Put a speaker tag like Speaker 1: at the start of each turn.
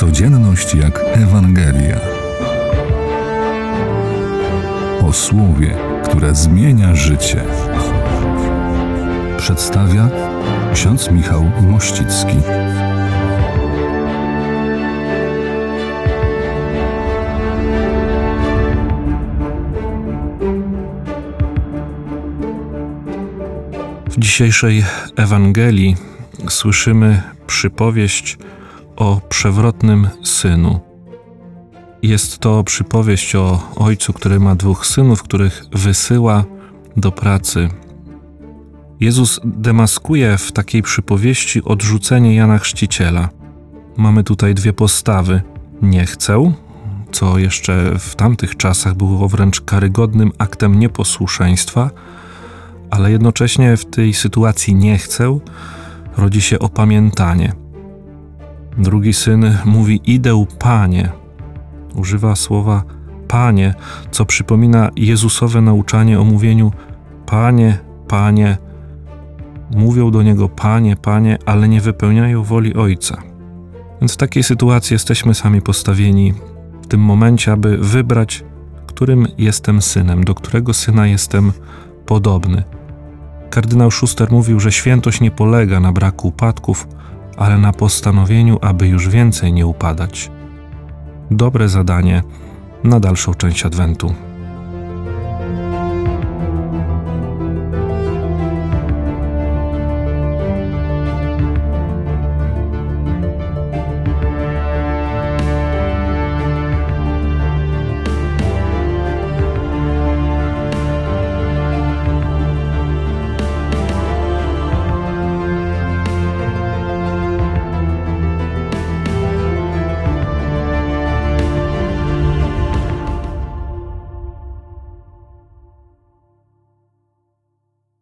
Speaker 1: Codzienność jak Ewangelia. O słowie, które zmienia życie. Przedstawia ksiądz Michał Mościcki.
Speaker 2: W dzisiejszej Ewangelii słyszymy przypowieść o przewrotnym synu. Jest to przypowieść o ojcu, który ma dwóch synów, których wysyła do pracy. Jezus demaskuje w takiej przypowieści odrzucenie Jana Chrzciciela. Mamy tutaj dwie postawy. Nie chcę, co jeszcze w tamtych czasach było wręcz karygodnym aktem nieposłuszeństwa, ale jednocześnie w tej sytuacji nie chcę rodzi się opamiętanie. Drugi syn mówi: Idę, panie. Używa słowa panie, co przypomina Jezusowe nauczanie o mówieniu: Panie, panie. Mówią do niego panie, panie, ale nie wypełniają woli ojca. Więc w takiej sytuacji jesteśmy sami postawieni w tym momencie, aby wybrać, którym jestem synem, do którego syna jestem podobny. Kardynał Schuster mówił, że świętość nie polega na braku upadków, ale na postanowieniu, aby już więcej nie upadać. Dobre zadanie na dalszą część Adwentu.